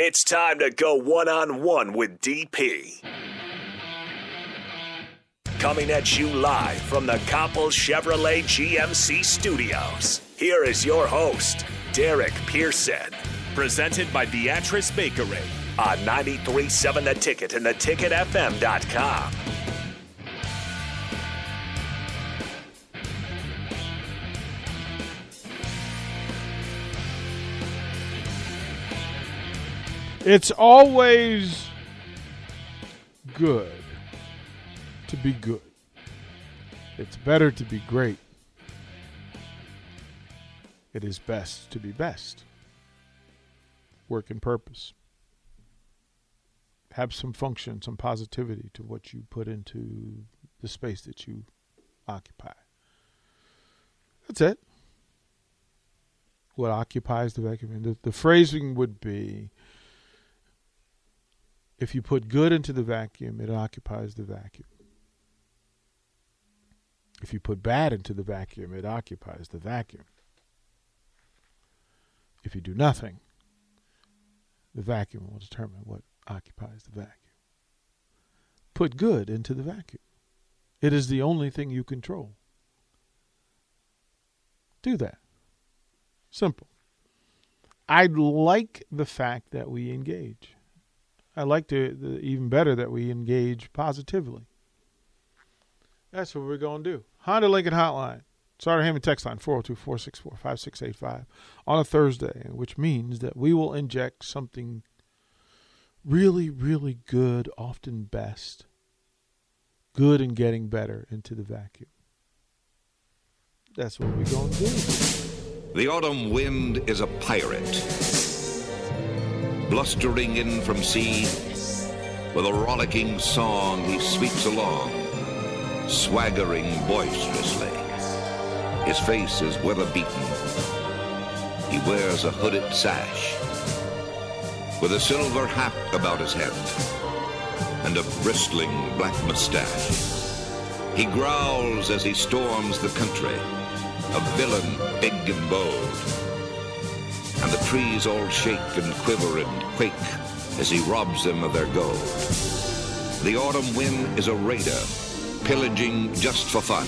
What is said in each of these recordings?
It's time to go one on one with DP. Coming at you live from the Copple Chevrolet GMC studios. Here is your host, Derek Pearson. Presented by Beatrice Bakery. On 93.7 The Ticket and theticketfm.com. It's always good to be good. It's better to be great. It is best to be best. Work and purpose. Have some function, some positivity to what you put into the space that you occupy. That's it. What occupies the vacuum? The, the phrasing would be if you put good into the vacuum, it occupies the vacuum. If you put bad into the vacuum, it occupies the vacuum. If you do nothing, the vacuum will determine what occupies the vacuum. Put good into the vacuum. It is the only thing you control. Do that. Simple. I'd like the fact that we engage. I like to the, even better that we engage positively. That's what we're going to do. Honda Lincoln Hotline. Sartor Hamann text line 402 464 5685 on a Thursday, which means that we will inject something really, really good, often best, good and getting better into the vacuum. That's what we're going to do. The autumn wind is a pirate blustering in from sea. With a rollicking song, he sweeps along, swaggering boisterously. His face is weather beaten. He wears a hooded sash with a silver hat about his head and a bristling black mustache. He growls as he storms the country, a villain big and bold and the trees all shake and quiver and quake as he robs them of their gold. The autumn wind is a raider, pillaging just for fun.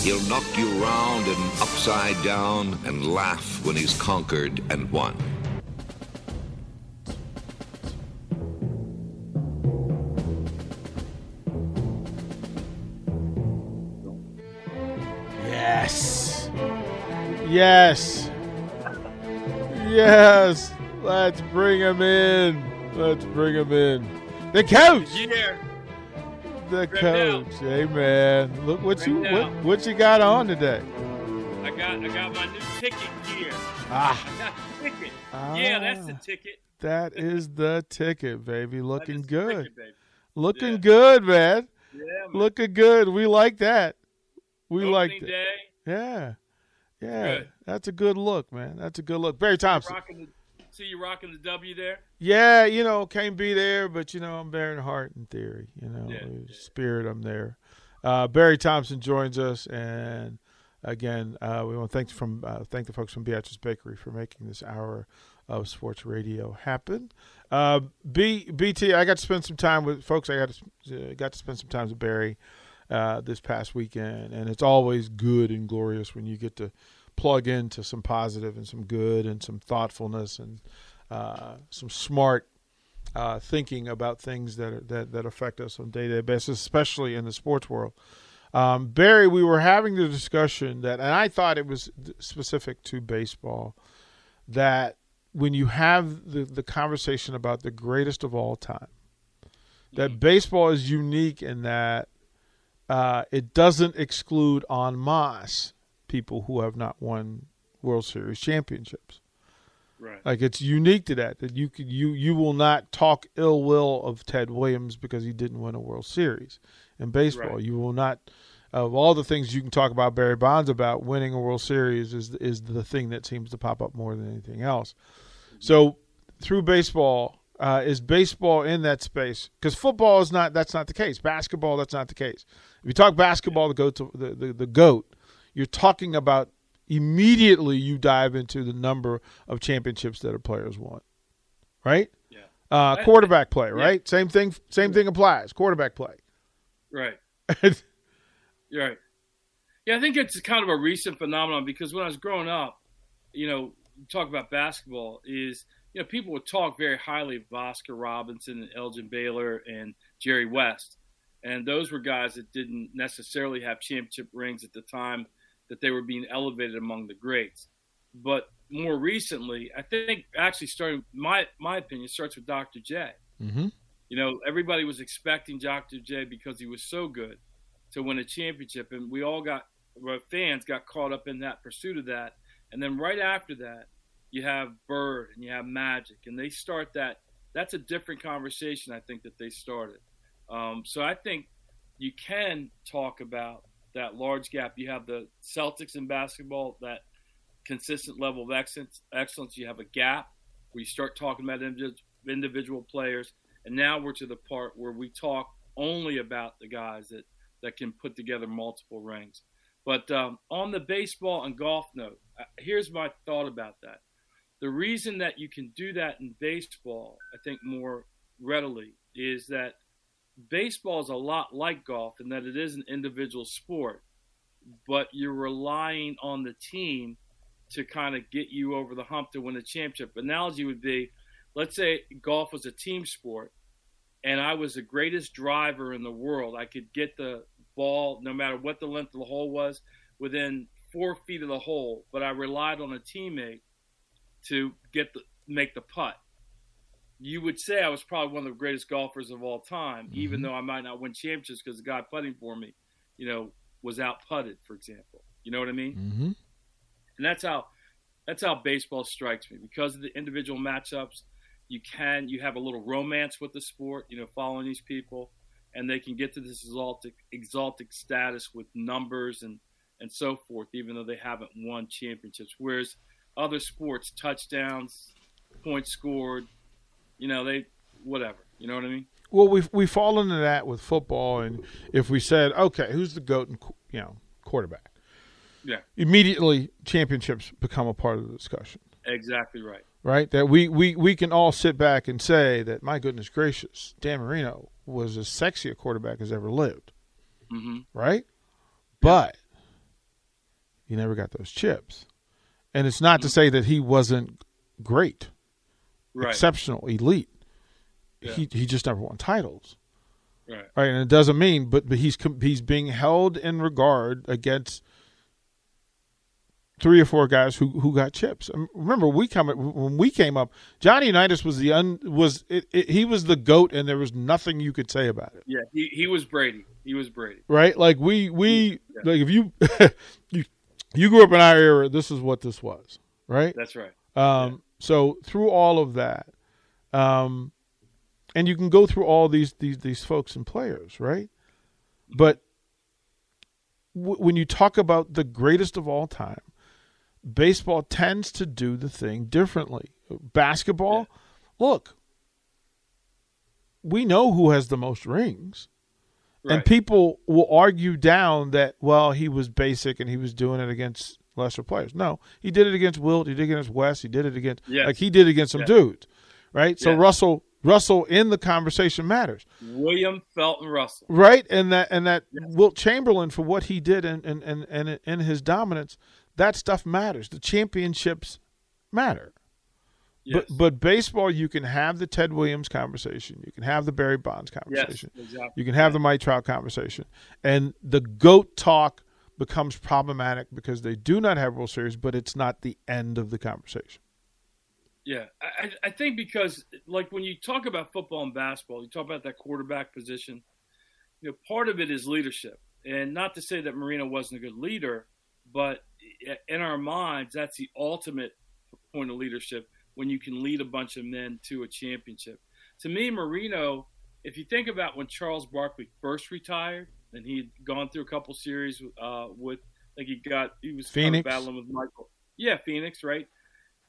He'll knock you round and upside down and laugh when he's conquered and won. Yes. Yes. Yes. Let's bring him in. Let's bring him in. The coach. Yeah. The Right coach. Hey man. Look what you what, what you got on today. I got I got my new ticket here. Ah. I got the ticket. Yeah, that's the Ah. ticket. That is the ticket, baby. Looking good. ticket, baby. Looking Yeah. good, man. Yeah, man. Looking good. We like that. We like Opening that. day. Yeah. Yeah. Good. That's a good look, man. That's a good look. Barry Thompson. Rocking the, see you rocking the W there. Yeah, you know, can't be there, but you know, I'm bearing heart in theory. You know, Yeah, yeah. spirit, I'm there. Uh, Barry Thompson joins us, and again, uh, we want to thank from uh, thank the folks from Beatrice Bakery for making this hour of sports radio happen. Uh, B, BT, I got to spend some time with folks. I got to uh, got to spend some time with Barry uh, this past weekend, and it's always good and glorious when you get to plug into some positive and some good and some thoughtfulness and uh, some smart uh, thinking about things that are, that that affect us on a day to day basis, especially in the sports world. Um, Barry, we were having the discussion that, and I thought it was specific to baseball, that when you have the, the conversation about the greatest of all time, that baseball is unique in that uh, it doesn't exclude en masse people who have not won World Series championships. Right. Like it's unique to that that you could you you will not talk ill will of Ted Williams because he didn't win a World Series in baseball. Right. You will not of all the things you can talk about Barry Bonds about winning a World Series is is the thing that seems to pop up more than anything else. So through baseball, uh, is baseball in that space? Because football is not. That's not the case. Basketball, that's not the case. If you talk basketball, the goat, to, the, the the goat, you're talking about immediately. You dive into the number of championships that a player's won, right? Yeah. Uh, quarterback play, right? Yeah. Same thing. Same thing applies. Quarterback play. Right. Right. Yeah, I think it's kind of a recent phenomenon because when I was growing up, you know, talk about basketball is you know people would talk very highly of Oscar Robertson and Elgin Baylor and Jerry West, and those were guys that didn't necessarily have championship rings at the time that they were being elevated among the greats. But more recently, I think actually starting my my opinion starts with Dr. J. Mm-hmm. You know, everybody was expecting Dr. J because he was so good to win a championship, and we all got fans got caught up in that pursuit of that. And then right after that, you have Bird and you have Magic, and they start that. That's a different conversation, I think, that they started. Um, so I think you can talk about that large gap. You have the Celtics in basketball, that consistent level of excellence. excellence. You have a gap where you start talking about individual players, and now we're to the part where we talk only about the guys that that can put together multiple rings. But um, on the baseball and golf note, uh, here's my thought about that. The reason that you can do that in baseball, I think more readily, is that baseball is a lot like golf in that it is an individual sport, but you're relying on the team to kind of get you over the hump to win a championship. Analogy would be let's say golf was a team sport and I was the greatest driver in the world. I could get the ball, no matter what the length of the hole was, within four feet of the hole, but I relied on a teammate to get the make the putt you would say I was probably one of the greatest golfers of all time, mm-hmm. even though I might not win championships because the guy putting for me, you know, was out putted, for example. You know what I mean? Mm-hmm. And that's how that's how baseball strikes me because of the individual matchups. You can you have a little romance with the sport, you know, following these people, and they can get to this exalted exalted status with numbers and and so forth, even though they haven't won championships. Whereas other sports, touchdowns, points scored, you know, they whatever. You know what I mean? Well, we we fall into that with football, and if we said, okay, who's the goat and you know quarterback? Yeah. Immediately, championships become a part of the discussion. Exactly right. Right. That we we we can all sit back and say that my goodness gracious, Dan Marino was as sexy a quarterback as ever lived. Mm-hmm. Right. But he never got those chips, and it's not mm-hmm. to say that he wasn't great right. exceptional, elite. Yeah. He he just never won titles. Right. Right, and it doesn't mean, but but he's he's being held in regard against three or four guys who who got chips. Remember, we come when we came up, Johnny Unitas was the un, was it, it, he was the goat, and there was nothing you could say about it. Yeah, he, he was Brady. He was Brady. Right, like we we yeah. like if you you you grew up in our era, this is what this was. Right. That's right. Um, so through all of that, um, and you can go through all these these these folks and players, right? But w- when you talk about the greatest of all time, baseball tends to do the thing differently. Basketball, yeah. look, we know who has the most rings. Right. And people will argue down that, well, he was basic and he was doing it against lesser players. No, he did it against Wilt. He did it against West. He did it against yes. like he did against some yes. dudes, right? So yes. Russell Russell in the conversation matters. William Felton Russell, right? And that and that Wilt Chamberlain for what he did and and and and in his dominance, that stuff matters. The championships matter. But but baseball, you can have the Ted Williams conversation, you can have the Barry Bonds conversation, exactly. you can have the Mike Trout conversation, and the goat talk becomes problematic because they do not have World Series, but it's not the end of the conversation. Yeah, I, I think because like when you talk about football and basketball, you talk about that quarterback position. You know, part of it is leadership, and not to say that Marino wasn't a good leader, but in our minds, that's the ultimate point of leadership when you can lead a bunch of men to a championship. To me, Marino, if you think about when Charles Barkley first retired, and he'd gone through a couple series uh, with like he got he was Phoenix. Kind of battling with Michael. Yeah, Phoenix, right?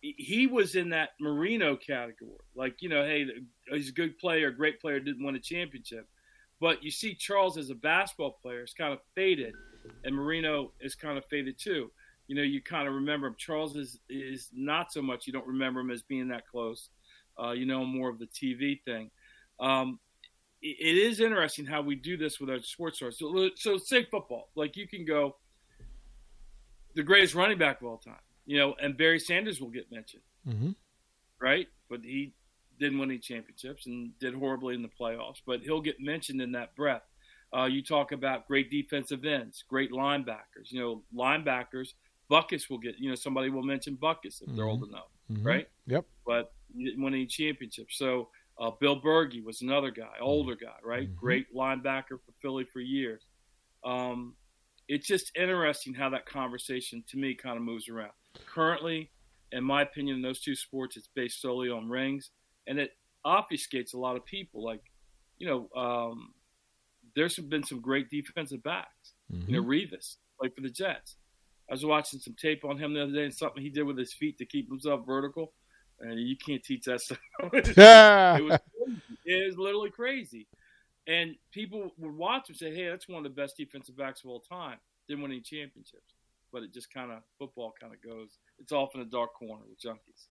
He was in that Marino category. Like, you know, hey, he's a good player, great player, didn't win a championship. But you see Charles as a basketball player is kind of faded, and Marino is kind of faded too. You know, you kind of remember him. Charles is is not so much. You don't remember him as being that close. uh, you know, more of the TV thing. Um, it, it is interesting how we do this with our sports stars. So, so say football, like you can go the greatest running back of all time, you know, and Barry Sanders will get mentioned, Mm-hmm. right? But he didn't win any championships and did horribly in the playoffs, but he'll get mentioned in that breath. Uh, you talk about great defensive ends, great linebackers. You know, linebackers, Butkus will get, you know, somebody will mention Butkus if they're old enough, Mhm. right? Yep. But he didn't win any championships. So uh, Bill Bergey was another guy, older guy, right? Mhm. Great linebacker for Philly for years. Um, it's just interesting how that conversation, to me, kind of moves around. Currently, in my opinion, in those two sports, it's based solely on rings, and it obfuscates a lot of people. Like, you know, um, there's been some great defensive backs. You know, Revis played for the Jets. I was watching some tape on him the other day, and something he did with his feet to keep himself vertical. And you can't teach that stuff. Yeah. it was crazy. it was literally crazy. And people would watch and say, "Hey, that's one of the best defensive backs of all time." Didn't win any championships, but it just kind of football kind of goes. It's off in a dark corner with junkies.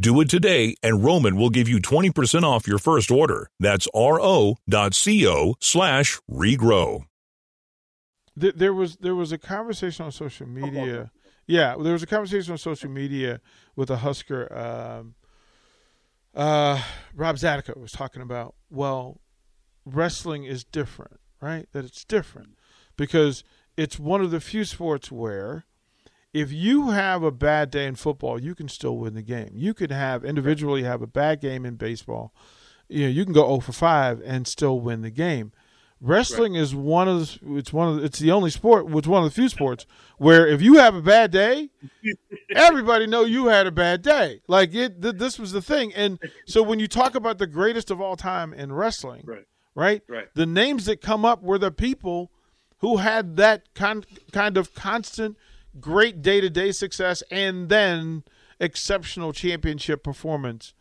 Do it today and Roman will give you 20% off your first order. That's ro.co slash regrow. There was there was a conversation on social media. Yeah, there was a conversation on social media with a Husker. Um, uh, Rob Zatechka was talking about. Well, wrestling is different, right? That it's different because it's one of the few sports where if you have a bad day in football, you can still win the game. You could have individually have a bad game in baseball. You know, you can go 0 for 5 and still win the game. Wrestling is one of the, it's one of the, it's the only sport, it's one of the few sports where if you have a bad day, everybody know you had a bad day. Like it, th- this was the thing. And so when you talk about the greatest of all time in wrestling, Right. right? Right. The names that come up were the people who had that kind kind of constant great day-to-day success and then exceptional championship performance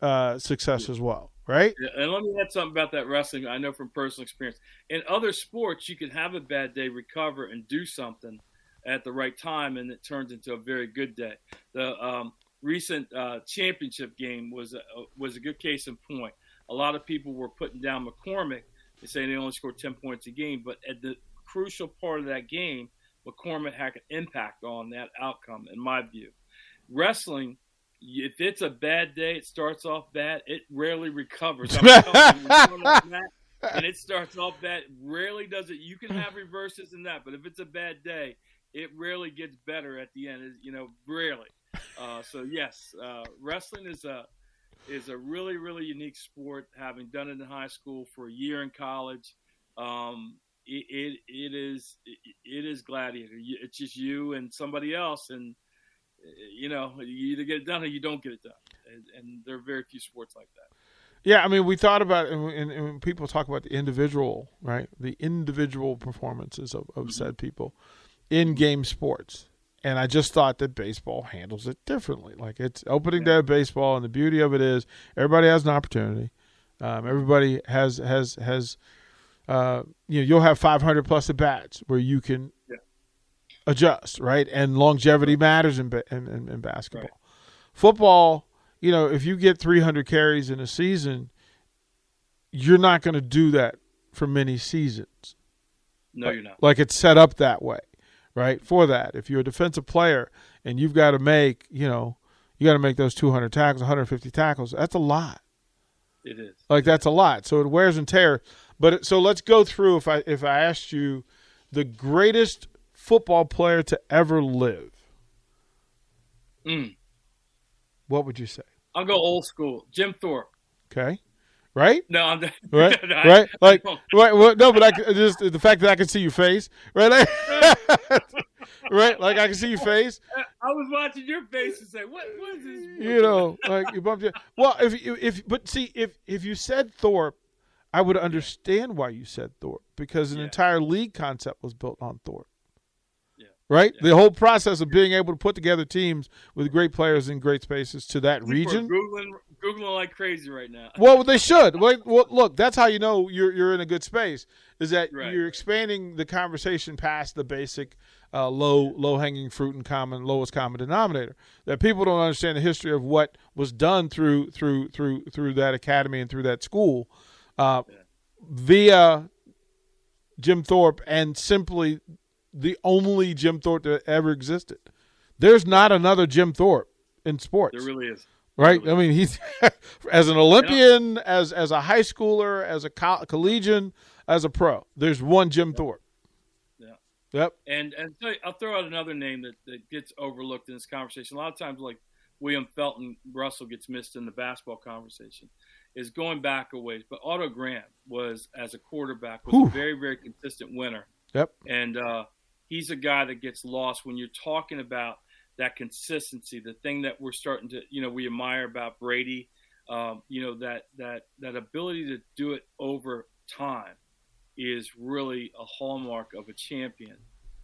uh, success as well, right? And let me add something about that wrestling. I know from personal experience. In other sports, you can have a bad day, recover, and do something at the right time, and it turns into a very good day. The um, recent uh, championship game was a, was a good case in point. A lot of people were putting down McCormick and saying they only scored ten points a game, but at the crucial part of that game, McCormick had an impact on that outcome, in my view. Wrestling if it's a bad day, it starts off bad. It rarely recovers. You, and it starts off bad. Rarely does it. You can have reverses in that, but if it's a bad day, it rarely gets better at the end. You know, rarely. Uh, so yes, uh, wrestling is a is a really really unique sport. Having done it in high school for a year in college, um, it, it it is it, it is gladiator. It's just you and somebody else, and you know, you either get it done or you don't get it done. And, and there are very few sports like that. Yeah, I mean, we thought about and, and, and people talk about the individual, right? The individual performances of, of said people in game sports. And I just thought that baseball handles it differently. Like it's opening day of baseball, and the beauty of it is everybody has an opportunity. Um, everybody has has has uh, you know you'll have 500 plus at bats where you can Yeah. adjust, right? And longevity matters in in, in, in basketball. Right. Football, you know, if you get 300 carries in a season, you're not going to do that for many seasons. No, you're not. Like it's set up that way, right? For that, if you're a defensive player and you've got to make, you know, you got to make those 200 tackles, 150 tackles. That's a lot. It is. Like that's a lot. So it wears and tears. But so let's go through. If I if I asked you the greatest football player to ever live, Mm. what would you say? I'll go old school. Jim Thorpe. Okay, right, No, I'm right, No, I- right. I Like, right. Well, no, but I just the fact that I can see your face, right, like, right, like I can see your face. I was watching your face and say, "What? What is this?" You know, like you bumped. Your, well, if you if but see if if you said Thorpe, I would understand why you said Thorpe because an Yeah. entire league concept was built on Thorpe. Yeah. Right, the whole process of being able to put together teams with great players in great spaces to that People region. googling, googling like crazy right now. Well, they should. Well, well, look, that's how you know you're you're in a good space. Is that Right, you're expanding the conversation past the basic uh, low low hanging fruit and common lowest common denominator. That people don't understand the history of what was done through through through through that academy and through that school, uh, via Jim Thorpe and simply the only Jim Thorpe that ever existed. There's not another Jim Thorpe in sports There really is. right? I mean, he's as an Olympian, as as a high schooler, as a co- collegian, as a pro. There's one Jim Thorpe. Yeah. Yep. And and I'll throw out another name that, that gets overlooked in this conversation. A lot of times, like William Felton Russell gets missed in the basketball conversation, is going back a ways. But Otto Graham was as a quarterback was Whew. a very very consistent winner, Yep. and uh, he's a guy that gets lost when you're talking about that consistency. The thing that we're starting to you know we admire about Brady, um, you know that that that ability to do it over time is really a hallmark of a champion.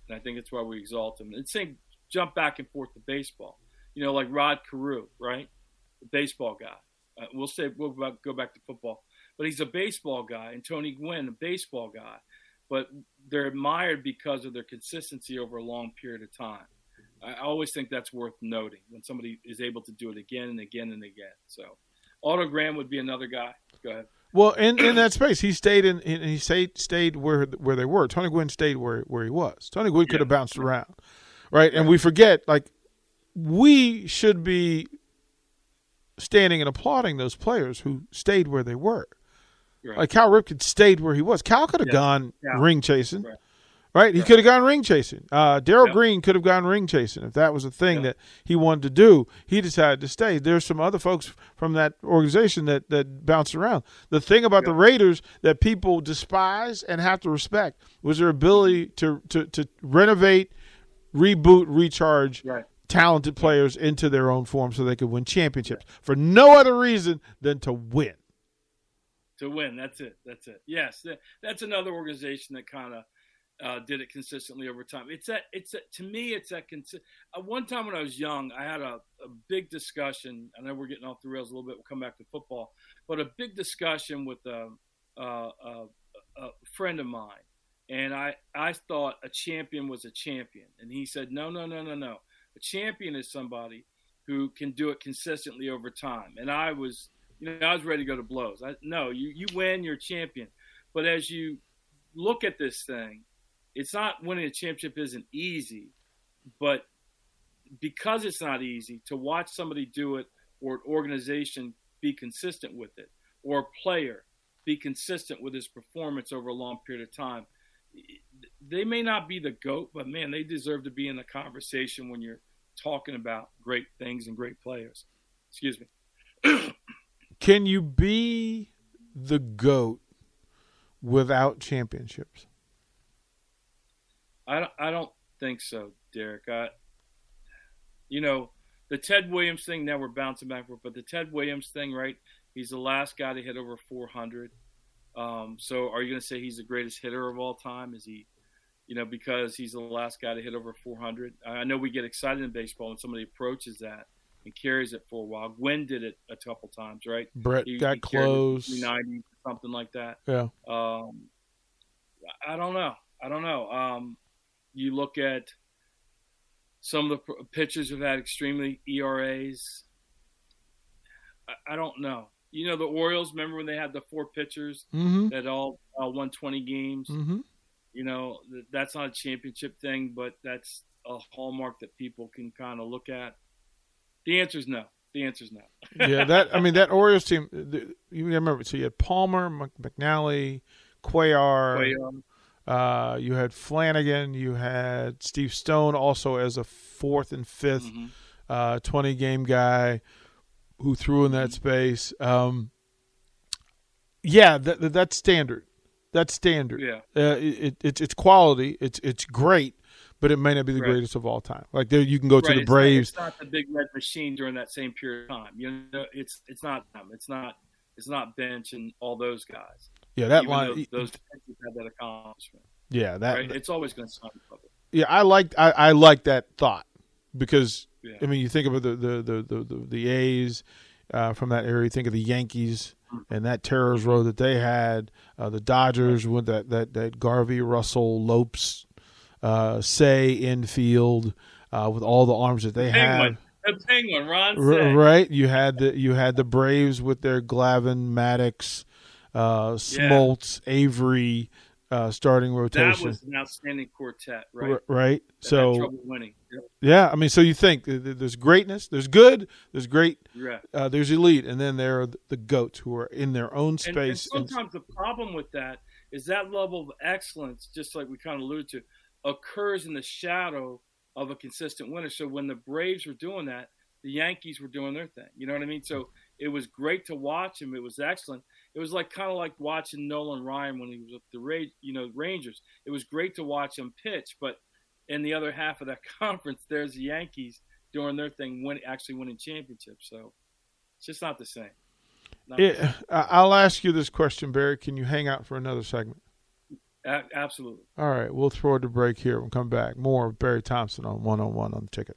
And I think that's why we exalt him. And same jump back and forth to baseball. You know, like Rod Carew, right? The baseball guy. Uh, we'll say we'll go back- go back to football, but he's a baseball guy, and Tony Gwynn, a baseball guy. But they're admired because of their consistency over a long period of time. I always think that's worth noting when somebody is able to do it again and again and again. So, Otto Graham would be another guy. Go ahead. Well, in, in that space, he stayed in. in he stayed stayed where where they were. Tony Gwynn stayed where where he was. Tony Gwynn could Yeah. have bounced around, right? And we forget like we should be standing and applauding those players who stayed where they were. Right. Like Cal Ripken stayed where he was. Cal could have Yeah. gone Yeah. ring chasing, Right. right? He Right. could have gone ring chasing. Uh, Darrell Yeah. Green could have gone ring chasing if that was a thing that he wanted to do. He decided to stay. There's some other folks from that organization that that bounced around. The thing about the Raiders that people despise and have to respect was their ability to to to renovate, reboot, recharge Right. Talented players into their own form so they could win championships for no other reason than to win. to win. That's it. That's it. Yes, that, that's another organization that kind of uh, did it consistently over time. It's that. It's that, to me. It's that. Consi- uh, one time when I was young, I had a, a big discussion. I know we're getting off the rails a little bit. We'll come back to football, but a big discussion with a, a, a, a friend of mine, and I I thought a champion was a champion, and he said, no, no, no, no, no. A champion is somebody who can do it consistently over time. And I was you know, I was ready to go to blows. I, no, you, you win, you're a champion. But as you look at this thing, it's not winning a championship isn't easy, but because it's not easy to watch somebody do it or an organization be consistent with it or a player be consistent with his performance over a long period of time. They may not be the GOAT, but man, they deserve to be in the conversation when you're talking about great things and great players. Excuse me. Can you be the GOAT without championships? I don't, I don't think so, Derek. I, you know, the Ted Williams thing. Now we're bouncing back, but the Ted Williams thing, right? He's the last guy to hit over 400. Um, so, are you going to say he's the greatest hitter of all time? Is he, you know, because he's the last guy to hit over 400? I know we get excited in baseball when somebody approaches that and carries it for a while. Gwynn did it a couple times, right? Brett He- got he close. 390, something like that. Yeah. Um, I don't know. I don't know. Um, you look at some of the pitchers who've had extremely ERAs. I, I don't know. You know the Orioles. Remember when they had the four pitchers Mm-hmm. that all uh, won 20 games? Mm-hmm. You know that's not a championship thing, but that's a hallmark that people can kind of look at. The answer is no. The answer is no. yeah, that I mean that Orioles team. the- You remember? So you had Palmer, McNally, Cuellar, Cuellar, Uh, you had Flanagan. You had Steve Stone also as a fourth and 5th Mm-hmm. uh, 20 game guy who threw in Mm-hmm. that space. Um, yeah, that- that's standard. That's standard. Yeah. Uh, it, it's it's quality. It's it's great, but it may not be the Right. greatest of all time. Like there, you can go to the it's not- Braves. It's not, the big red machine during that same period of time. You know, it's it's not them. It's not it's not bench and all those guys. yeah, that Even line. those pitchers had that accomplishment. yeah, that. Right? It's always going to sound public. yeah, I like I, I like that thought because Yeah. I mean you think about the the the the, the, the A's uh, from that area. You think of the Yankees and that terror's row that they had. Uh, the Dodgers with that that that Garvey, Russell, Lopes, uh, Cey infield uh, with all the arms that they. Penguin, the penguin, Ron. R- right, you had the you had the Braves with their Glavine, Maddux, uh, Smoltz, Avery, uh, starting rotation. That was an outstanding quartet, right? R- right. That So trouble winning. Yep. yeah, I mean, so you think th- th- there's greatness, there's good, there's great, Yeah. uh, there's elite, and then there are the goats who are in their own And, and space. and- sometimes the problem with that is that level of excellence, just like we kind of alluded to, occurs in the shadow of a consistent winner. So when the Braves were doing that, the Yankees were doing their thing. You know what I mean? So it was great to watch him. It was excellent. It was like kind of like watching Nolan Ryan when he was with the Ra- you know Rangers. It was great to watch him pitch, but in the other half of that conference, there's the Yankees doing their thing, win, actually winning championships. So it's just not the same. Not the It- I- I'll ask you this question, Barry. Can you hang out for another segment? A- absolutely. All right, we'll throw it to break here. We'll come back. More of Barry Thompson on one on one on the ticket.